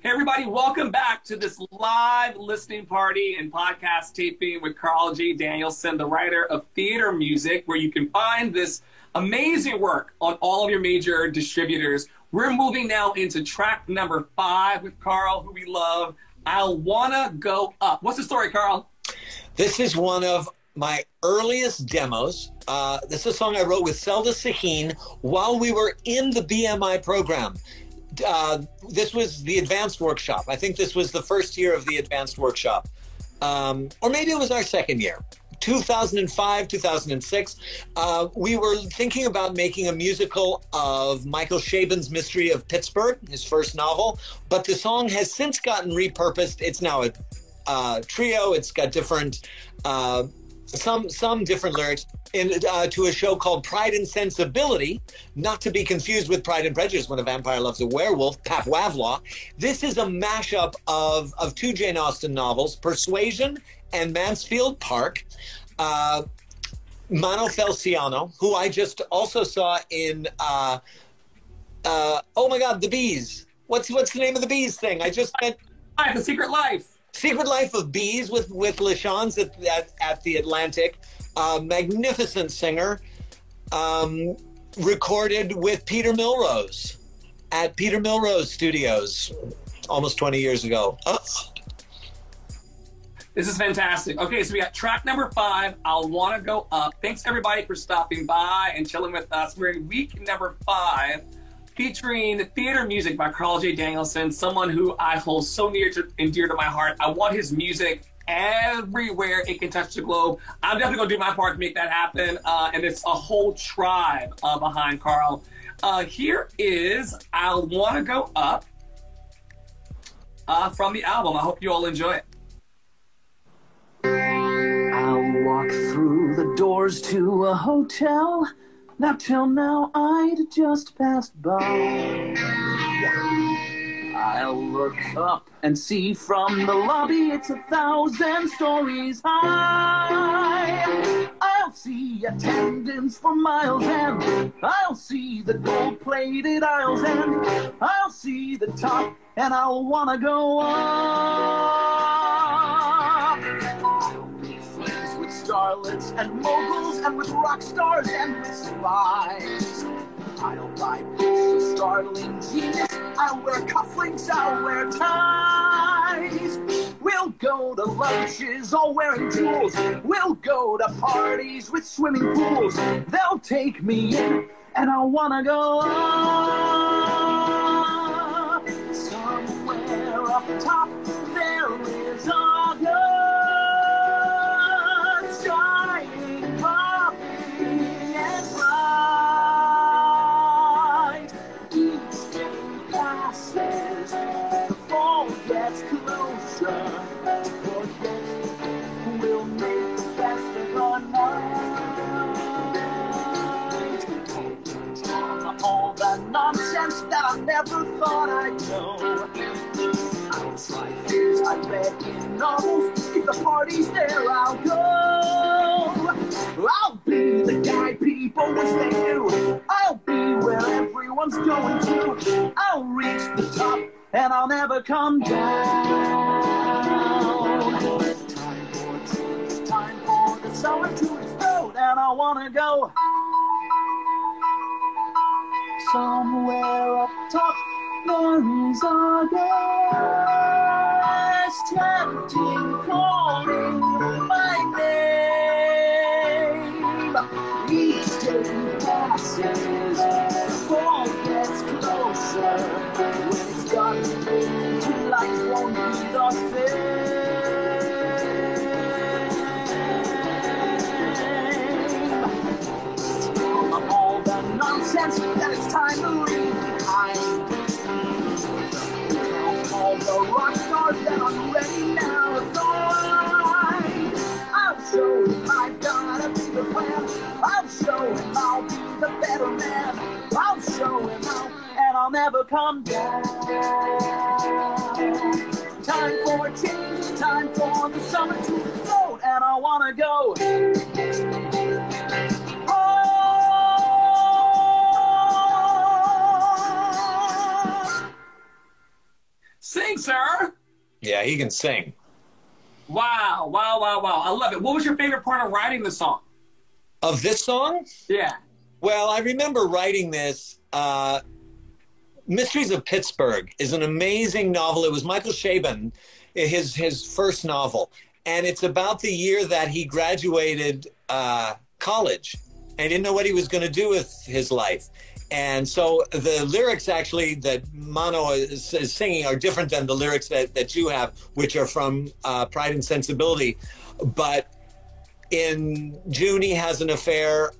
Hey, everybody, welcome back to this live listening party and podcast taping with Carl J. Danielsen, the writer of theater music, where you can find this amazing work on all of your major distributors. We're moving now into track number five with Carl, who we love. I'll Wanna Go Up. What's the story, Carl? This is one of my earliest demos. Uh, this is a song I wrote with Zelda Sahin while we were in the BMI program. Uh, this was the advanced workshop. I think this was the first year of the advanced workshop. Um, or maybe it was our second year. 2005, 2006, uh, we were thinking about making a musical of Michael Chabon's Mystery of Pittsburgh, his first novel, but the song has since gotten repurposed. It's now a uh, trio. It's got different uh, some some different lyrics in uh, to a show called Pride and Sensibility, not to be confused with Pride and Prejudice when a vampire loves a werewolf, Pap Wavlaw. This is a mashup of of two Jane Austen novels, Persuasion and Mansfield Park. Uh, Mano Felciano, who I just also saw in uh, uh, oh my god, the bees. What's what's the name of the bees thing? I just spent a Secret Life. Secret Life of Bees with with LaChanze at, at, at the Atlantic, uh, magnificent singer, um, recorded with Peter Milrose at Peter Milrose Studios almost 20 years ago. Uh. This is fantastic. Okay, so we got track number five. I'll want to go up. Thanks everybody for stopping by and chilling with us. We're in week number five featuring theater music by Carl J. Danielsen, someone who I hold so near to and dear to my heart. I want his music everywhere it can touch the globe. I'm definitely gonna do my part to make that happen. Uh, and it's a whole tribe uh, behind Carl. Uh, here is I'll Wanna Go Up uh, from the album. I hope you all enjoy it. I'll walk through the doors to a hotel now till now I'd just passed by. I'll look up and see from the lobby it's a thousand stories high. I'll see attendants for miles and I'll see the gold plated aisles and I'll see the top and I'll wanna go up starlets and moguls and with rock stars and with spies. I'll buy books of startling genius. I'll wear cufflinks, I'll wear ties. We'll go to lunches all wearing jewels. We'll go to parties with swimming pools. They'll take me in and I'll wanna go up. Never thought I'd know. I'll try things I read in novels. If the party's there, I'll go. I'll be the guy people wish they knew. I'll be where everyone's going to. I'll reach the top and I'll never come down. Time for change, time for the summer to explode, and I wanna go somewhere up top. There is a guest chanting, calling my name. Each day passes, fall closer. When life won't be the same. All the nonsense never come down. Time for a change, time for the summer to explode, and I wanna go. Sing, sir. Yeah, he can sing. Wow, wow, wow, wow. I love it. What was your favorite part of writing the song? Of this song? Yeah. Well, I remember writing this. Uh, Mysteries of Pittsburgh is an amazing novel. It was Michael Chabon, his his first novel, and it's about the year that he graduated uh, college and didn't know what he was going to do with his life. And so the lyrics actually that Mano is, is, singing are different than the lyrics that, that you have, which are from uh, Pride and Sensibility. But in June, he has an affair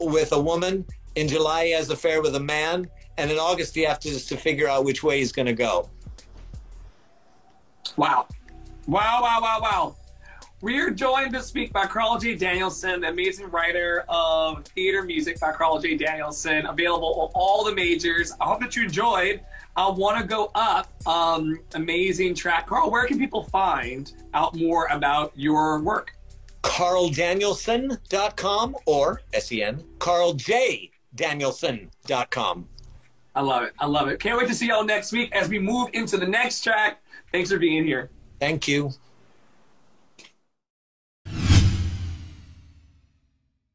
with a woman. In July, he has an affair with a man. And in August, he has to, to figure out which way he's going to go. Wow. Wow, wow, wow, wow. We are joined this week by Carl J. Danielsen, the amazing writer of theater music by Carl J. Danielsen, available on all the majors. I hope that you enjoyed. I want to go up. Um, amazing track. Carl, where can people find out more about your work? CarlDanielsen.com or S-E-N, CarlJDanielsen.com. I love it. I love it. Can't wait to see y'all next week as we move into the next track. Thanks for being here. Thank you.